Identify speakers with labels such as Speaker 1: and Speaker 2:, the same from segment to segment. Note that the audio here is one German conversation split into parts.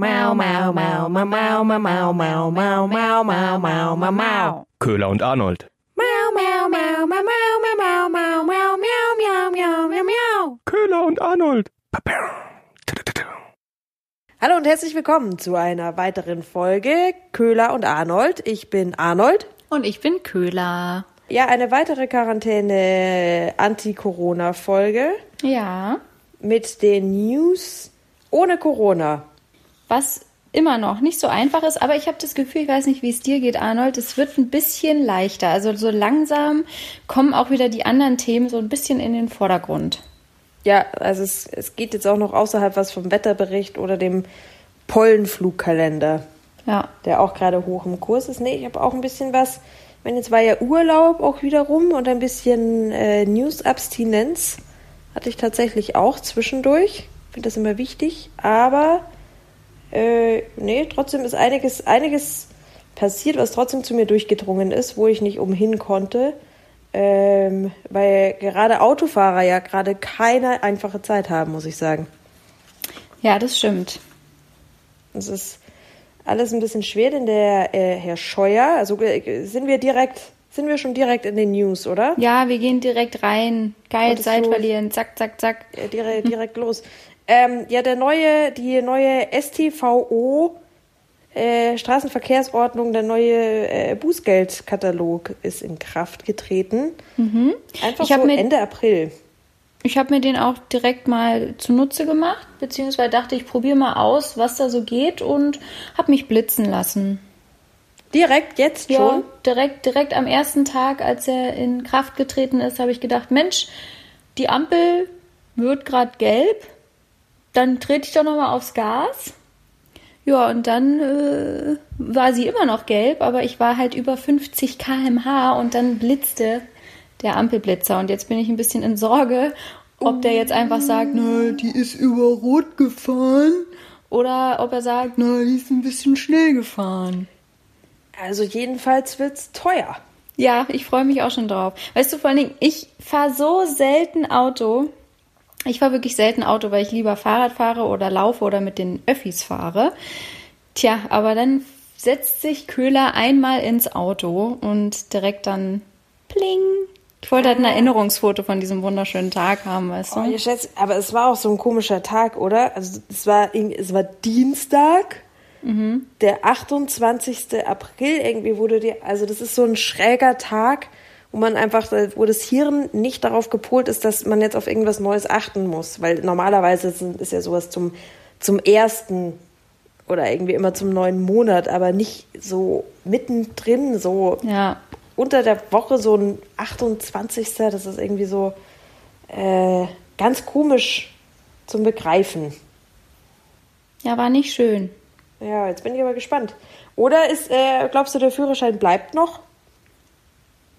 Speaker 1: Mau, mau, mau, mau, mau, mau, mau, mau, mau, mau, mau, mau, mau, mau.
Speaker 2: Köhler und Arnold.
Speaker 1: Mau, mau, mau, mau, mau, mau, mau, mau, mau, miau, miau, miau, miau, miau.
Speaker 2: Köhler und Arnold.
Speaker 3: Hallo und herzlich willkommen zu einer weiteren Folge Köhler und Arnold. Ich bin Arnold.
Speaker 4: Und ich bin Köhler.
Speaker 3: Ja, eine weitere Quarantäne-Anti-Corona-Folge
Speaker 4: Ja.
Speaker 3: mit den News ohne Corona.
Speaker 4: Was immer noch nicht so einfach ist, aber ich habe das Gefühl, ich weiß nicht, wie es dir geht, Arnold, es wird ein bisschen leichter. Also so langsam kommen auch wieder die anderen Themen so ein bisschen in den Vordergrund.
Speaker 3: Ja, also es, es geht jetzt auch noch außerhalb was vom Wetterbericht oder dem Pollenflugkalender,
Speaker 4: Ja.
Speaker 3: der auch gerade hoch im Kurs ist. Nee, ich habe auch ein bisschen was. Meine, jetzt war ja Urlaub auch wieder rum und ein bisschen äh, News-Abstinenz hatte ich tatsächlich auch zwischendurch. Ich finde das immer wichtig. Aber äh, nee, trotzdem ist einiges, einiges passiert, was trotzdem zu mir durchgedrungen ist, wo ich nicht umhin konnte. Ähm, weil gerade Autofahrer ja gerade keine einfache Zeit haben, muss ich sagen.
Speaker 4: Ja, das stimmt.
Speaker 3: Es ist alles ein bisschen schwer, denn der äh, Herr Scheuer, also äh, sind wir direkt, sind wir schon direkt in den News, oder?
Speaker 4: Ja, wir gehen direkt rein. Geil, Zeit verlieren. Zack, zack, zack.
Speaker 3: Äh, direkt, direkt los. Ähm, ja, der neue, die neue STVO äh, Straßenverkehrsordnung, der neue äh, Bußgeldkatalog ist in Kraft getreten. Einfach
Speaker 4: Ich
Speaker 3: so
Speaker 4: mir-
Speaker 3: Ende April.
Speaker 4: Ich habe mir den auch direkt mal zunutze gemacht, beziehungsweise dachte, ich probiere mal aus, was da so geht und habe mich blitzen lassen.
Speaker 3: Direkt jetzt
Speaker 4: Ja,
Speaker 3: schon.
Speaker 4: direkt, direkt am ersten Tag, als er in Kraft getreten ist, habe ich gedacht, Mensch, die Ampel wird gerade gelb, dann trete ich doch nochmal aufs Gas. Ja, und dann äh, war sie immer noch gelb, aber ich war halt über 50 km/h und dann blitzte der Ampelblitzer. Und jetzt bin ich ein bisschen in Sorge, ob der jetzt einfach sagt, nö, die ist über Rot gefahren. Oder ob er sagt, na, die ist ein bisschen schnell gefahren.
Speaker 3: Also jedenfalls wird's teuer.
Speaker 4: Ja, ich freue mich auch schon drauf. Weißt du, vor allen Dingen, ich fahre so selten Auto. Ich fahre wirklich selten Auto, weil ich lieber Fahrrad fahre oder laufe oder mit den Öffis fahre. Tja, aber dann setzt sich Köhler einmal ins Auto und direkt dann pling. Ich wollte halt ein Erinnerungsfoto von diesem wunderschönen Tag haben, weißt
Speaker 3: Oh,
Speaker 4: du?
Speaker 3: ihr Schätz, aber es war auch so ein komischer Tag, oder? Also es war, es war Dienstag, der 28. April irgendwie wurde dir, also das ist so ein schräger Tag, wo man einfach, wo das Hirn nicht darauf gepolt ist, dass man jetzt auf irgendwas Neues achten muss, weil normalerweise ist ja sowas zum, zum ersten oder irgendwie immer zum neuen Monat, aber nicht so mittendrin, so
Speaker 4: Ja.
Speaker 3: unter der Woche so ein 28. Das ist irgendwie so äh, ganz komisch zum Begreifen.
Speaker 4: Ja, war nicht schön.
Speaker 3: Ja, jetzt bin ich aber gespannt. Oder ist, äh, glaubst du, der Führerschein bleibt noch?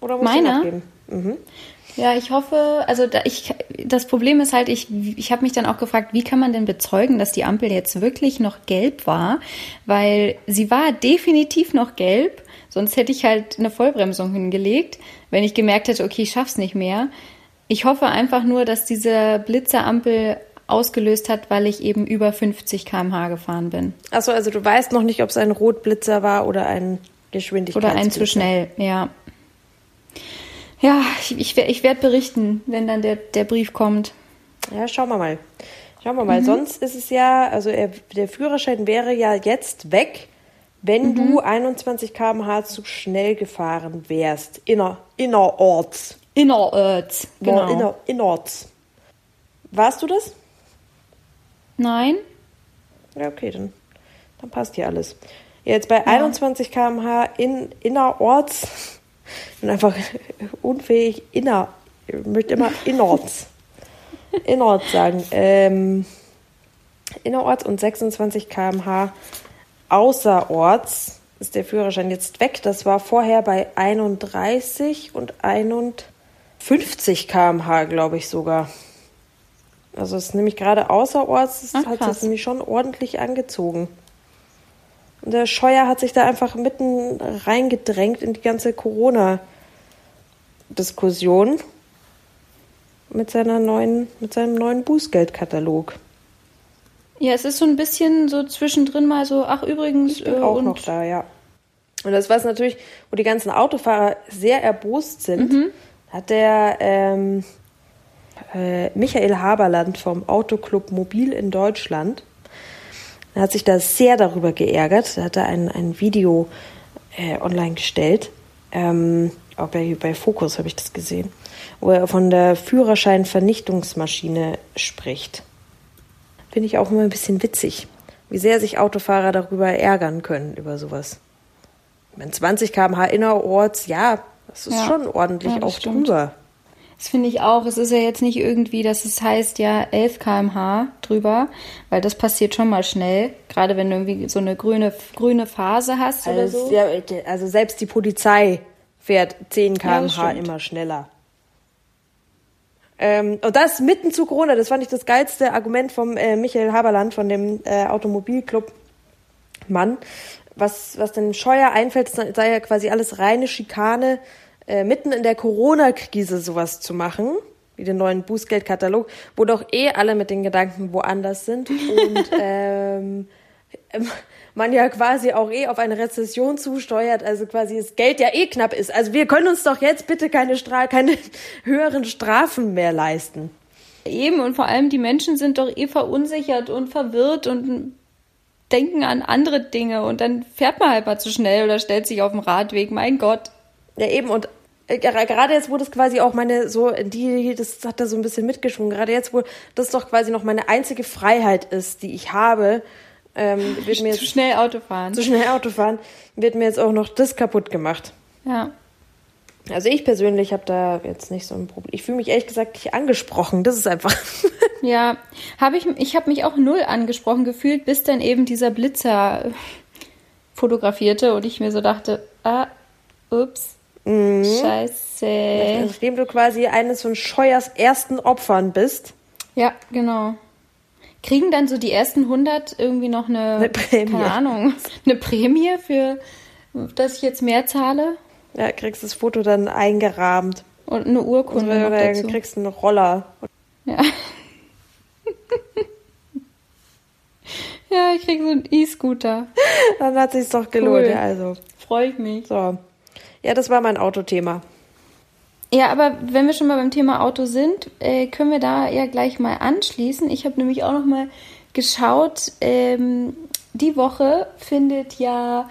Speaker 3: Oder muss
Speaker 4: Meiner?
Speaker 3: abgeben? Mhm.
Speaker 4: Ja, ich hoffe, also da ich, das Problem ist halt, ich, ich habe mich dann auch gefragt, wie kann man denn bezeugen, dass die Ampel jetzt wirklich noch gelb war? Weil sie war definitiv noch gelb, sonst hätte ich halt eine Vollbremsung hingelegt, wenn ich gemerkt hätte, okay, ich schaff's nicht mehr. Ich hoffe einfach nur, dass diese Blitzerampel ausgelöst hat, weil ich eben über 50 km/h gefahren bin.
Speaker 3: Achso, also du weißt noch nicht, ob es ein Rotblitzer war oder ein Geschwindigkeitsblitzer.
Speaker 4: Oder ein zu schnell, ja. Ja, ich, ich, ich werde berichten, wenn dann der, der Brief kommt.
Speaker 3: Ja, schauen wir mal. Schauen wir mal. Sonst ist es ja, also er, der Führerschein wäre ja jetzt weg, wenn du 21 km/h zu schnell gefahren wärst. Inner, innerorts.
Speaker 4: Innerorts, genau.
Speaker 3: Genau. Inner, innerorts. Warst du das?
Speaker 4: Nein?
Speaker 3: Ja, okay, dann, dann passt hier alles. Ja, jetzt bei 21 km/h in, innerorts und einfach unfähig inner, ich möchte immer innerorts. innerorts sagen. Ähm, innerorts und 26 km/h außerorts ist der Führerschein jetzt weg. Das war vorher bei 31 und 51 km/h, glaube ich sogar. Also es ist nämlich gerade außerorts, es
Speaker 4: Ach,
Speaker 3: hat
Speaker 4: krass.
Speaker 3: sich nämlich schon ordentlich angezogen. Und der Scheuer hat sich da einfach mitten reingedrängt in die ganze Corona-Diskussion mit seiner neuen, mit seinem neuen Bußgeldkatalog.
Speaker 4: Ja, es ist so ein bisschen so zwischendrin mal so, ach übrigens,
Speaker 3: Ich bin
Speaker 4: äh,
Speaker 3: auch
Speaker 4: und
Speaker 3: noch da, ja. Und das was natürlich, wo die ganzen Autofahrer sehr erbost sind, hat der ähm, äh, Michael Haberland vom Autoclub Mobil in Deutschland, er hat sich da sehr darüber geärgert. Da hat er ein, ein Video äh, online gestellt. Ähm, auch bei, bei Focus habe ich das gesehen, wo er von der Führerschein-Vernichtungsmaschine spricht. Finde ich auch immer ein bisschen witzig, wie sehr sich Autofahrer darüber ärgern können, über sowas. Wenn 20 km/h innerorts, ja, das ist
Speaker 4: Ja.
Speaker 3: schon ordentlich
Speaker 4: Ja,
Speaker 3: auch drüber.
Speaker 4: Das finde ich auch. Es ist ja jetzt nicht irgendwie, dass es heißt, ja, 11 km/h drüber, weil das passiert schon mal schnell. Gerade wenn du irgendwie so eine grüne, grüne Phase hast oder
Speaker 3: Also,
Speaker 4: so.
Speaker 3: ja, also selbst die Polizei fährt 10
Speaker 4: Ja, das
Speaker 3: km/h
Speaker 4: stimmt.
Speaker 3: immer schneller. Ähm, und das mitten zu Corona, das fand ich das geilste Argument vom äh, Michael Haberland, von dem äh, Automobilclub Mann. Was, was den Scheuer einfällt, sei ja quasi alles reine Schikane, äh, mitten in der Corona-Krise sowas zu machen, wie den neuen Bußgeldkatalog, wo doch eh alle mit den Gedanken woanders sind und ähm, man ja quasi auch eh auf eine Rezession zusteuert, also quasi das Geld ja eh knapp ist. Also wir können uns doch jetzt bitte keine, Stra keine höheren Strafen mehr leisten.
Speaker 4: Eben, und vor allem die Menschen sind doch eh verunsichert und verwirrt und denken an andere Dinge und dann fährt man halt mal zu schnell oder stellt sich auf den Radweg. Mein Gott.
Speaker 3: Ja, eben, und gerade jetzt, wo das quasi auch meine, so, die, das hat da so ein bisschen mitgeschwungen, gerade jetzt, wo das doch quasi noch meine einzige Freiheit ist, die ich habe, ähm, wird mir
Speaker 4: Zu
Speaker 3: jetzt
Speaker 4: schnell Auto fahren.
Speaker 3: zu schnell Auto fahren, wird mir jetzt auch noch das kaputt gemacht.
Speaker 4: Ja.
Speaker 3: Also ich persönlich habe da jetzt nicht so ein Problem. Ich fühle mich ehrlich gesagt nicht angesprochen. Das ist einfach.
Speaker 4: Ja, habe ich, ich habe mich auch null angesprochen gefühlt, bis dann eben dieser Blitzer äh, fotografierte und ich mir so dachte, ah, ups, scheiße.
Speaker 3: Nachdem du quasi eines von Scheuers ersten Opfern bist.
Speaker 4: Ja, genau. Kriegen dann so die ersten 100 irgendwie noch eine,
Speaker 3: Eine Prämie.
Speaker 4: keine Ahnung, eine Prämie für, dass ich jetzt mehr zahle
Speaker 3: Ja, kriegst das Foto dann eingerahmt.
Speaker 4: und eine Urkunde noch
Speaker 3: Oder
Speaker 4: dazu.
Speaker 3: kriegst einen Roller.
Speaker 4: Ja. ja, ich krieg so einen E-Scooter.
Speaker 3: Dann hat sich's doch gelohnt.
Speaker 4: Cool.
Speaker 3: Ja, also.
Speaker 4: Freue ich mich.
Speaker 3: So. Ja, das war mein Autothema.
Speaker 4: Ja, aber wenn wir schon mal beim Thema Auto sind, äh, können wir da ja gleich mal anschließen. Ich habe nämlich auch noch mal geschaut. Ähm, die Woche findet ja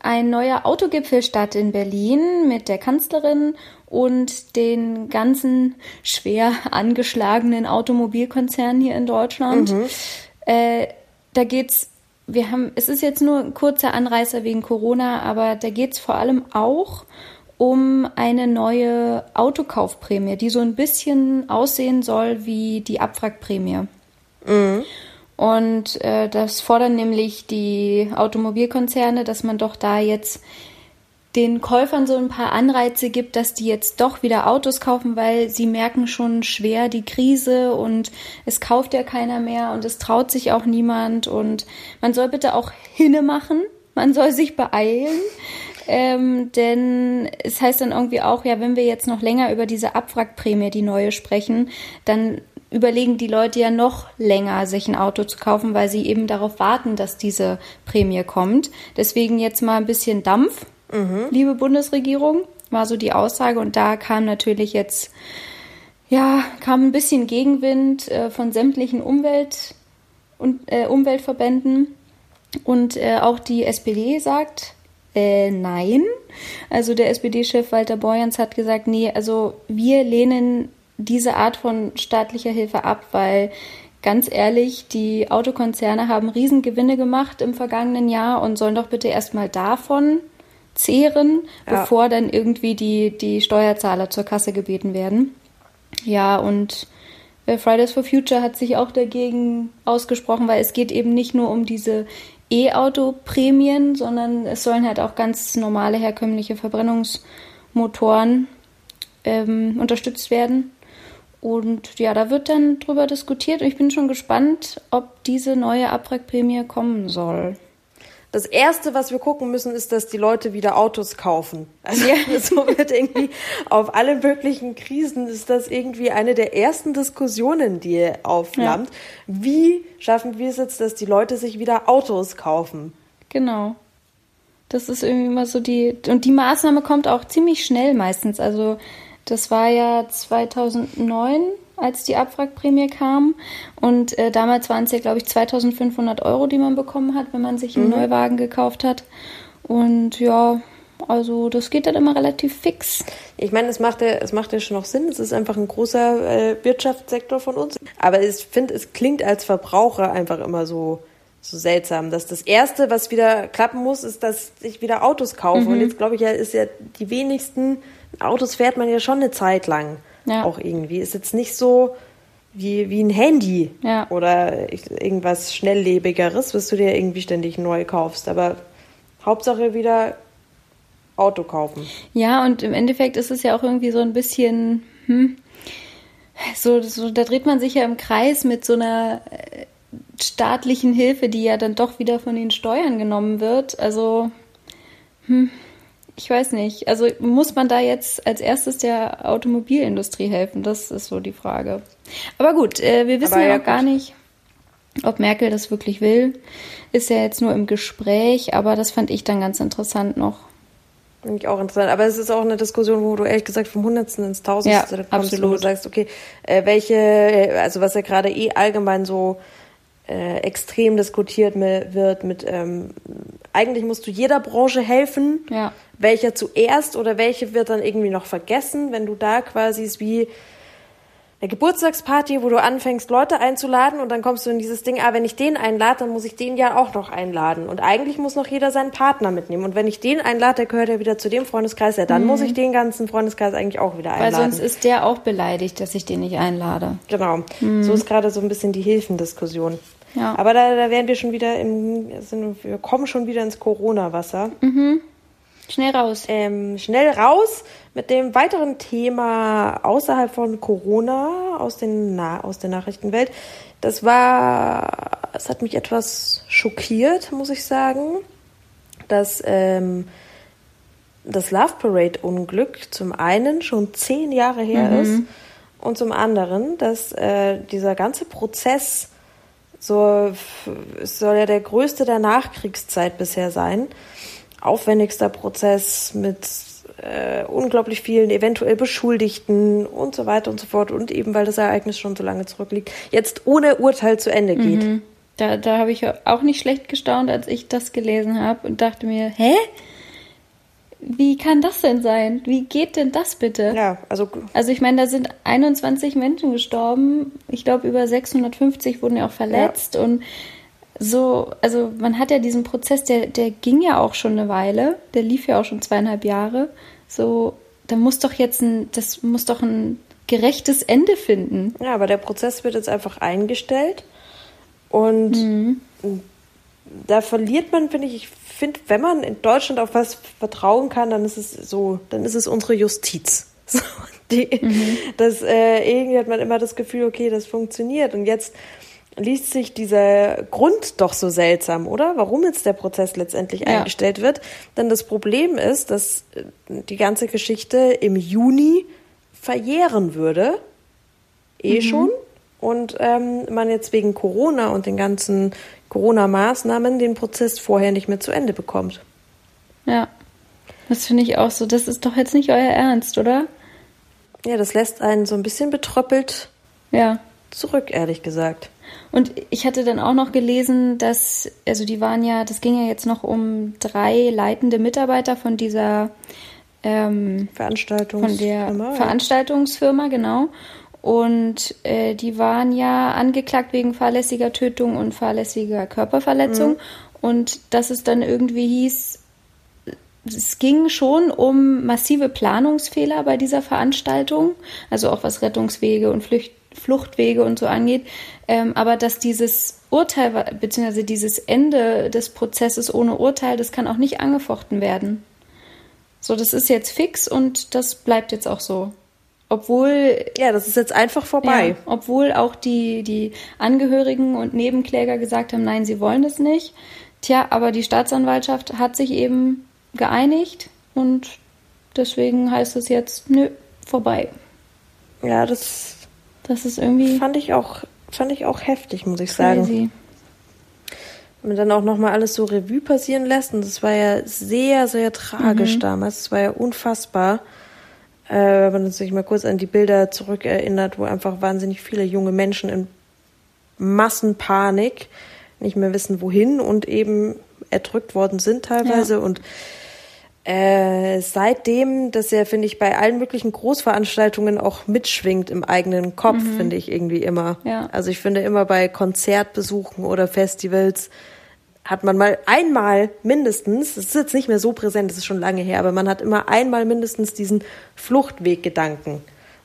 Speaker 4: ein neuer Autogipfel statt in Berlin mit der Kanzlerin und den ganzen schwer angeschlagenen Automobilkonzernen hier in Deutschland. Äh, da geht's, wir haben, es ist jetzt nur ein kurzer Anreißer wegen Corona, aber da geht's vor allem auch um eine neue Autokaufprämie, die so ein bisschen aussehen soll wie die Abwrackprämie. Und äh, das fordern nämlich die Automobilkonzerne, dass man doch da jetzt den Käufern so ein paar Anreize gibt, dass die jetzt doch wieder Autos kaufen, weil sie merken schon schwer die Krise und es kauft ja keiner mehr und es traut sich auch niemand und man soll bitte auch hinne machen, man soll sich beeilen. Ähm, denn es heißt dann irgendwie auch, ja, wenn wir jetzt noch länger über diese Abwrackprämie, die neue, sprechen, dann überlegen die Leute ja noch länger, sich ein Auto zu kaufen, weil sie eben darauf warten, dass diese Prämie kommt. Deswegen jetzt mal ein bisschen Dampf, liebe Bundesregierung, war so die Aussage. Und da kam natürlich jetzt, ja, kam ein bisschen Gegenwind äh, von sämtlichen Umwelt und äh, Umweltverbänden. Und äh, auch die SPD sagt, äh, nein. Also der SPD-Chef Walter Borjans hat gesagt, nee, also wir lehnen diese Art von staatlicher Hilfe ab, weil ganz ehrlich, die Autokonzerne haben Riesengewinne gemacht im vergangenen Jahr und sollen doch bitte erstmal davon zehren,
Speaker 3: Ja.
Speaker 4: bevor dann irgendwie die, die Steuerzahler zur Kasse gebeten werden. Ja, und äh, Fridays for Future hat sich auch dagegen ausgesprochen, weil es geht eben nicht nur um diese E-Auto-Prämien, sondern es sollen halt auch ganz normale herkömmliche Verbrennungsmotoren ähm, unterstützt werden. Und ja, da wird dann drüber diskutiert und ich bin schon gespannt, ob diese neue Abwrackprämie kommen soll.
Speaker 3: Das Erste, was wir gucken müssen, ist, dass die Leute wieder Autos kaufen. Also
Speaker 4: Ja.
Speaker 3: so wird irgendwie auf alle möglichen Krisen ist das irgendwie eine der ersten Diskussionen, die aufflammt. Wie schaffen wir es jetzt, dass die Leute sich wieder Autos kaufen?
Speaker 4: Genau. Das ist irgendwie immer so die. Und die Maßnahme kommt auch ziemlich schnell meistens. Also, das war ja 2009, als die Abwrackprämie kam. Und äh, damals waren es ja, glaube ich, 2500 Euro, die man bekommen hat, wenn man sich einen Neuwagen gekauft hat. Und ja, also, das geht dann immer relativ fix.
Speaker 3: Ich meine, es macht ja, es macht ja schon noch Sinn. Es ist einfach ein großer äh, Wirtschaftssektor von uns. Aber ich finde, es klingt als Verbraucher einfach immer so, so seltsam, dass das Erste, was wieder klappen muss, ist, dass ich wieder Autos kaufe.
Speaker 4: Mhm.
Speaker 3: Und jetzt glaube ich ja, ist ja die wenigsten Autos fährt man ja schon eine Zeit lang.
Speaker 4: Ja.
Speaker 3: Auch irgendwie. Ist jetzt nicht so wie, wie ein Handy
Speaker 4: Ja.
Speaker 3: oder irgendwas Schnelllebigeres, was du dir irgendwie ständig neu kaufst. Aber Hauptsache wieder Auto kaufen.
Speaker 4: Ja, und im Endeffekt ist es ja auch irgendwie so ein bisschen, hm, so, so, da dreht man sich ja im Kreis mit so einer äh, staatlichen Hilfe, die ja dann doch wieder von den Steuern genommen wird. Also, hm, ich weiß nicht. Also muss man da jetzt als erstes der Automobilindustrie helfen? Das ist so die Frage. Aber gut, äh, wir wissen
Speaker 3: Aber
Speaker 4: ja,
Speaker 3: ja,
Speaker 4: auch gar nicht, ob Merkel das wirklich will. Ist ja jetzt nur im Gespräch, aber das fand ich dann ganz interessant noch.
Speaker 3: Finde ich auch interessant. Aber es ist auch eine Diskussion, wo du ehrlich gesagt vom Hundertsten ins Tausendste
Speaker 4: Ja,
Speaker 3: kommst, wo du
Speaker 4: absolut.
Speaker 3: sagst, okay, äh, welche, äh, also was ja gerade eh allgemein so äh, extrem diskutiert wird mit, ähm, eigentlich musst du jeder Branche helfen.
Speaker 4: Ja.
Speaker 3: Welcher zuerst oder welche wird dann irgendwie noch vergessen, wenn du da quasi ist wie eine Geburtstagsparty, wo du anfängst, Leute einzuladen und dann kommst du in dieses Ding, ah, wenn ich den einlade, dann muss ich den ja auch noch einladen. Und eigentlich muss noch jeder seinen Partner mitnehmen. Und wenn ich den einlade, der gehört ja wieder zu dem Freundeskreis, ja, dann muss ich den ganzen Freundeskreis eigentlich auch wieder
Speaker 4: Mhm. Weil
Speaker 3: einladen.
Speaker 4: sonst ist der auch beleidigt, dass ich den nicht einlade.
Speaker 3: Genau. So ist gerade so ein bisschen die Hilfendiskussion.
Speaker 4: Ja.
Speaker 3: Aber da, da wären wir schon wieder im, sind, wir kommen schon wieder ins Corona-Wasser.
Speaker 4: Schnell raus.
Speaker 3: Ähm, schnell raus mit dem weiteren Thema außerhalb von Corona aus, den Na aus der Nachrichtenwelt. Das war, es hat mich etwas schockiert, muss ich sagen, dass ähm, das Love Parade Unglück zum einen schon zehn Jahre her ist und zum anderen, dass äh, dieser ganze Prozess so es soll ja der größte der Nachkriegszeit bisher sein. Aufwendigster Prozess mit äh, unglaublich vielen eventuell Beschuldigten und so weiter und so fort. Und eben, weil das Ereignis schon so lange zurückliegt, jetzt ohne Urteil zu Ende geht.
Speaker 4: Da, da habe ich auch nicht schlecht gestaunt, als ich das gelesen habe und dachte mir, hä? Wie kann das denn sein? Wie geht denn das bitte?
Speaker 3: Ja, also
Speaker 4: Also ich meine, da sind 21 Menschen gestorben. Ich glaube, über 650 wurden ja auch verletzt. Und so, also man hat ja diesen Prozess, der, der ging ja auch schon eine Weile. Der lief ja auch schon zweieinhalb Jahre. So, da muss doch jetzt ein, das muss doch ein gerechtes Ende finden.
Speaker 3: Ja, aber der Prozess wird jetzt einfach eingestellt und da verliert man, finde ich, ich finde, wenn man in Deutschland auf was vertrauen kann, dann ist es so, dann ist es unsere Justiz. So, die, das, äh, irgendwie hat man immer das Gefühl, okay, das funktioniert und jetzt liest sich dieser Grund doch so seltsam, oder? Warum jetzt der Prozess letztendlich
Speaker 4: Ja.
Speaker 3: eingestellt wird. Denn das Problem ist, dass äh, die ganze Geschichte im Juni verjähren würde eh schon. Und ähm, man jetzt wegen Corona und den ganzen Corona-Maßnahmen den Prozess vorher nicht mehr zu Ende bekommt.
Speaker 4: Ja. Das finde ich auch so. Das ist doch jetzt nicht euer Ernst, oder?
Speaker 3: Ja, das lässt einen so ein bisschen betröppelt
Speaker 4: Ja.
Speaker 3: zurück, ehrlich gesagt.
Speaker 4: Und ich hatte dann auch noch gelesen, dass, also die waren ja, das ging ja jetzt noch um drei leitende Mitarbeiter von dieser, ähm,
Speaker 3: Veranstaltungs
Speaker 4: von der. Veranstaltungsfirma, genau. Und äh, die waren ja angeklagt wegen fahrlässiger Tötung und fahrlässiger Körperverletzung. Und dass es dann irgendwie hieß, es ging schon um massive Planungsfehler bei dieser Veranstaltung, also auch was Rettungswege und Flücht Fluchtwege und so angeht, ähm, aber dass dieses Urteil beziehungsweise dieses Ende des Prozesses ohne Urteil, das kann auch nicht angefochten werden. So, das ist jetzt fix und das bleibt jetzt auch so. Obwohl
Speaker 3: Ja, das ist jetzt einfach vorbei.
Speaker 4: ja, obwohl auch die, die Angehörigen und Nebenkläger gesagt haben, nein, sie wollen das nicht. Tja, aber die Staatsanwaltschaft hat sich eben geeinigt und deswegen heißt es jetzt, nö, vorbei.
Speaker 3: Ja, das
Speaker 4: Das ist irgendwie
Speaker 3: fand ich auch, fand ich auch heftig, muss ich sagen.
Speaker 4: crazy.
Speaker 3: Wenn man dann auch nochmal alles so Revue passieren lässt, und das war ja sehr, sehr tragisch
Speaker 4: Mhm.
Speaker 3: damals, das war ja unfassbar. Äh, wenn man sich mal kurz an die Bilder zurückerinnert, wo einfach wahnsinnig viele junge Menschen in Massenpanik nicht mehr wissen, wohin und eben erdrückt worden sind teilweise.
Speaker 4: Ja.
Speaker 3: Und äh, seitdem, dass er, finde ich, bei allen möglichen Großveranstaltungen auch mitschwingt im eigenen Kopf, finde ich irgendwie immer.
Speaker 4: Ja.
Speaker 3: Also ich finde immer bei Konzertbesuchen oder Festivals hat man mal einmal mindestens, es ist jetzt nicht mehr so präsent, das ist schon lange her, aber man hat immer einmal mindestens diesen Fluchtweggedanken,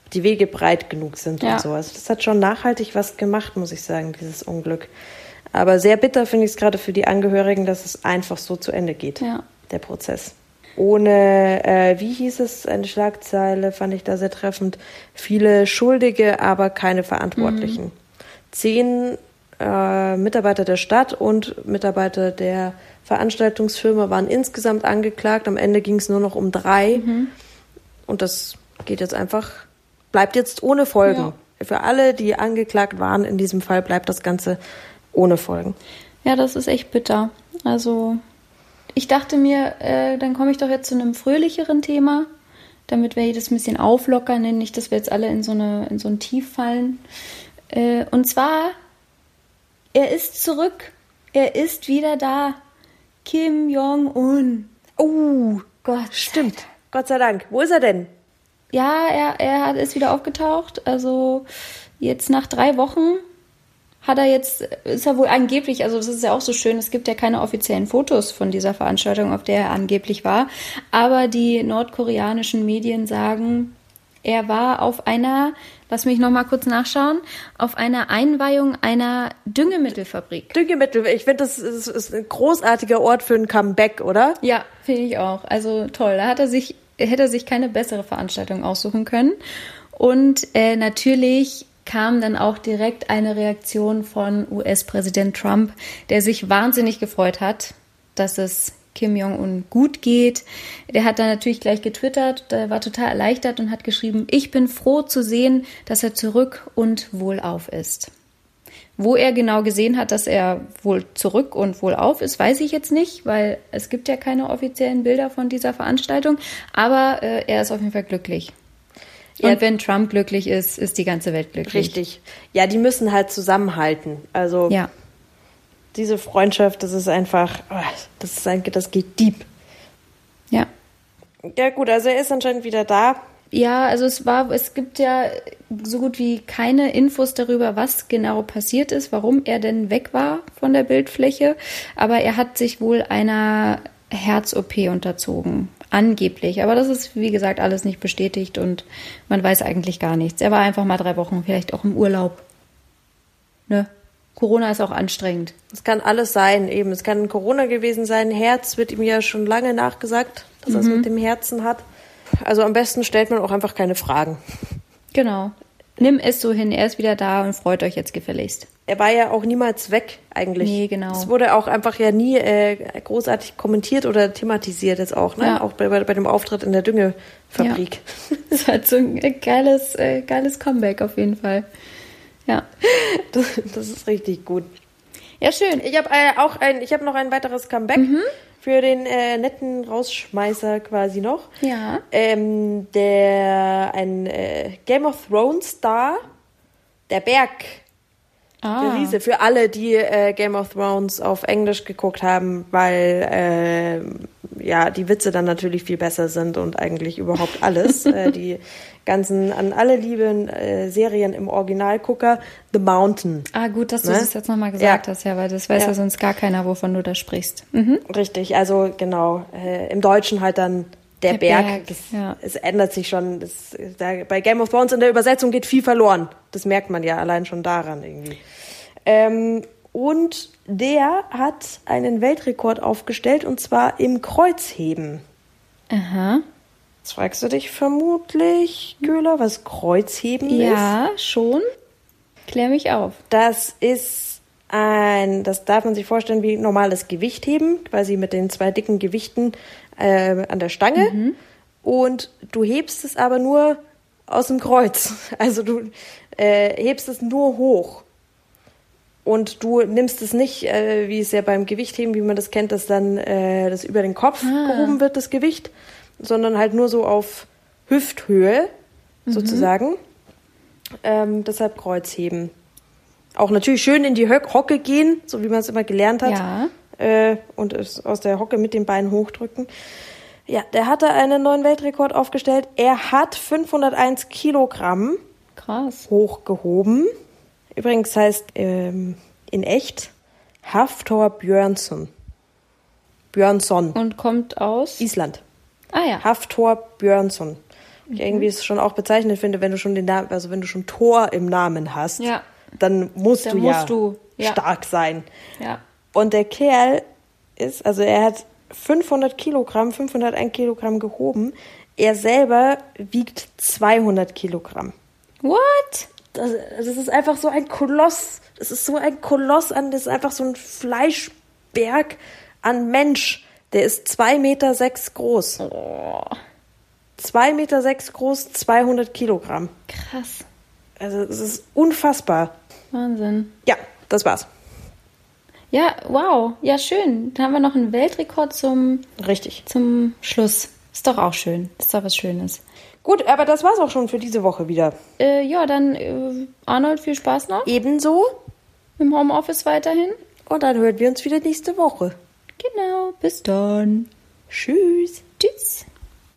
Speaker 3: ob die Wege breit genug sind
Speaker 4: Ja.
Speaker 3: und so. Also das hat schon nachhaltig was gemacht, muss ich sagen, dieses Unglück. Aber sehr bitter finde ich es gerade für die Angehörigen, dass es einfach so zu Ende geht,
Speaker 4: Ja.
Speaker 3: der Prozess. Ohne, äh, wie hieß es, eine Schlagzeile fand ich da sehr treffend. Viele Schuldige, aber keine Verantwortlichen. Zehn äh, Mitarbeiter der Stadt und Mitarbeiter der Veranstaltungsfirma waren insgesamt angeklagt. Am Ende ging es nur noch um drei. Und das geht jetzt einfach, bleibt jetzt ohne Folgen. Für alle, die angeklagt waren in diesem Fall, bleibt das Ganze ohne Folgen.
Speaker 4: Ja, das ist echt bitter. Also, ich dachte mir, äh, dann komme ich doch jetzt zu einem fröhlicheren Thema, damit wir das ein bisschen auflockern, nicht, dass wir jetzt alle in so, eine, in so ein Tief fallen. Äh, und zwar, er ist zurück. Er ist wieder da. Kim Jong-un.
Speaker 3: Oh,
Speaker 4: Gott.
Speaker 3: stimmt. Gott sei Dank. Wo ist er denn?
Speaker 4: Ja, er, er hat, ist wieder aufgetaucht. Also jetzt nach drei Wochen hat er jetzt, ist er wohl angeblich, also das ist ja auch so schön, es gibt ja keine offiziellen Fotos von dieser Veranstaltung, auf der er angeblich war. Aber die nordkoreanischen Medien sagen, er war auf einer, lass mich nochmal kurz nachschauen, auf einer Einweihung einer Düngemittelfabrik.
Speaker 3: Düngemittel. Ich finde, das ist, ist ein großartiger Ort für ein Comeback, oder?
Speaker 4: Ja, finde ich auch. Also toll. Da hat er sich, hätte er sich keine bessere Veranstaltung aussuchen können. Und äh, natürlich kam dann auch direkt eine Reaktion von US-Präsident Trump, der sich wahnsinnig gefreut hat, dass es Kim Jong-un gut geht. Der hat dann natürlich gleich getwittert, der war total erleichtert und hat geschrieben, ich bin froh zu sehen, dass er zurück und wohlauf ist. Wo er genau gesehen hat, dass er wohl zurück und wohlauf ist, weiß ich jetzt nicht, weil es gibt ja keine offiziellen Bilder von dieser Veranstaltung. Aber äh, er ist auf jeden Fall glücklich.
Speaker 3: Ja.
Speaker 4: Und wenn Trump glücklich ist, ist die ganze Welt glücklich.
Speaker 3: Richtig. Ja, die müssen halt zusammenhalten. Also
Speaker 4: Ja.
Speaker 3: Diese Freundschaft, das ist einfach, oh, das ist ein, das geht deep.
Speaker 4: Ja.
Speaker 3: Ja gut, also er ist anscheinend wieder da.
Speaker 4: Ja, also es war, es gibt ja so gut wie keine Infos darüber, was genau passiert ist, warum er denn weg war von der Bildfläche. Aber er hat sich wohl einer Herz-OP unterzogen. Angeblich. Aber das ist, wie gesagt, alles nicht bestätigt und man weiß eigentlich gar nichts. Er war einfach mal drei Wochen, vielleicht auch im Urlaub. Ne? Corona ist auch anstrengend.
Speaker 3: Es kann alles sein, eben. Es kann Corona gewesen sein. Herz wird ihm ja schon lange nachgesagt, dass er es mit dem Herzen hat. Also am besten stellt man auch einfach keine Fragen.
Speaker 4: Genau. Nimm es so hin, er ist wieder da und freut euch jetzt gefälligst.
Speaker 3: Er war ja auch niemals weg, eigentlich.
Speaker 4: Nee, genau.
Speaker 3: Es wurde auch einfach ja nie äh, großartig kommentiert oder thematisiert jetzt auch, ne?
Speaker 4: Ja.
Speaker 3: Auch bei, bei, bei dem Auftritt in der Düngefabrik.
Speaker 4: Das hat so ein geiles, äh, geiles Comeback auf jeden Fall. Ja.
Speaker 3: Das, das ist richtig gut.
Speaker 4: Ja, schön.
Speaker 3: Ich habe äh, auch ein, ich habe noch ein weiteres Comeback
Speaker 4: Mhm.
Speaker 3: für den äh, netten Rausschmeißer quasi noch.
Speaker 4: Ja.
Speaker 3: Ähm, der ein äh, Game of Thrones Star, der Berg, der
Speaker 4: Ah.
Speaker 3: Riese. Für alle, die äh, Game of Thrones auf Englisch geguckt haben, weil äh, ja die Witze dann natürlich viel besser sind und eigentlich überhaupt alles. äh, die ganzen an alle lieben äh, Serien im Originalgucker, The Mountain.
Speaker 4: Ah, gut, dass du
Speaker 3: Ne?
Speaker 4: es jetzt nochmal gesagt
Speaker 3: Ja.
Speaker 4: hast, ja, weil das weiß ja.
Speaker 3: Ja.
Speaker 4: sonst gar keiner, wovon du da sprichst. Mhm.
Speaker 3: Richtig, also genau. Äh, Im Deutschen halt dann der,
Speaker 4: Der
Speaker 3: Berg.
Speaker 4: Berg,
Speaker 3: das,
Speaker 4: ja.
Speaker 3: Es ändert sich schon. Das, da, bei Game of Thrones in der Übersetzung geht viel verloren. Das merkt man ja allein schon daran irgendwie. Ähm, und der hat einen Weltrekord aufgestellt und zwar im Kreuzheben.
Speaker 4: Aha.
Speaker 3: Jetzt fragst du dich vermutlich, Köhler, was Kreuzheben ist?
Speaker 4: Ja, schon. Klär mich auf.
Speaker 3: Das ist ein, das darf man sich vorstellen wie normales Gewichtheben, quasi mit den zwei dicken Gewichten äh, an der Stange. Und du hebst es aber nur aus dem Kreuz. Also du äh, hebst es nur hoch. Und du nimmst es nicht, äh, wie es ja beim Gewichtheben, wie man das kennt, dass dann äh, das über den Kopf gehoben wird, das Gewicht, sondern halt nur so auf Hüfthöhe sozusagen. Ähm, deshalb Kreuzheben. Auch natürlich schön in die Hocke gehen, so wie man es immer gelernt hat.
Speaker 4: Ja.
Speaker 3: Äh, und es aus der Hocke mit den Beinen hochdrücken. Ja, der hatte einen neuen Weltrekord aufgestellt. Er hat 501 Kilogramm
Speaker 4: Krass.
Speaker 3: hochgehoben. Übrigens heißt ähm, in echt Haftor Björnsson. Björnsson,
Speaker 4: Und kommt aus?
Speaker 3: Island.
Speaker 4: Ah ja.
Speaker 3: Haftor Björnsson. Ich irgendwie es schon auch bezeichnet finde, wenn du schon den Namen, also wenn du schon Thor im Namen hast,
Speaker 4: Ja.
Speaker 3: dann musst
Speaker 4: Dann
Speaker 3: du ja
Speaker 4: musst du, ja.
Speaker 3: stark sein.
Speaker 4: Ja.
Speaker 3: Und der Kerl ist, also er hat 500 Kilogramm, 501 Kilogramm gehoben. Er selber wiegt 200 Kilogramm.
Speaker 4: What?
Speaker 3: Das, das ist einfach so ein Koloss. Das ist so ein Koloss an, das ist einfach so ein Fleischberg an Mensch. Der ist zwei Meter sechs groß.
Speaker 4: Oh,
Speaker 3: Zwei Meter sechs groß, 200 Kilogramm.
Speaker 4: krass.
Speaker 3: Also es ist unfassbar.
Speaker 4: Wahnsinn.
Speaker 3: Ja, das war's.
Speaker 4: Ja, wow. Ja, schön. Dann haben wir noch einen Weltrekord zum,
Speaker 3: Richtig.
Speaker 4: zum Schluss. Ist doch auch schön. Ist doch was Schönes.
Speaker 3: Gut, aber das war's auch schon für diese Woche wieder.
Speaker 4: Äh, ja, dann äh, Arnold, viel Spaß noch
Speaker 3: Ebenso.
Speaker 4: im Homeoffice weiterhin.
Speaker 3: Und dann hören wir uns wieder nächste Woche.
Speaker 4: Genau. Bis dann.
Speaker 3: Tschüss.
Speaker 4: Tschüss.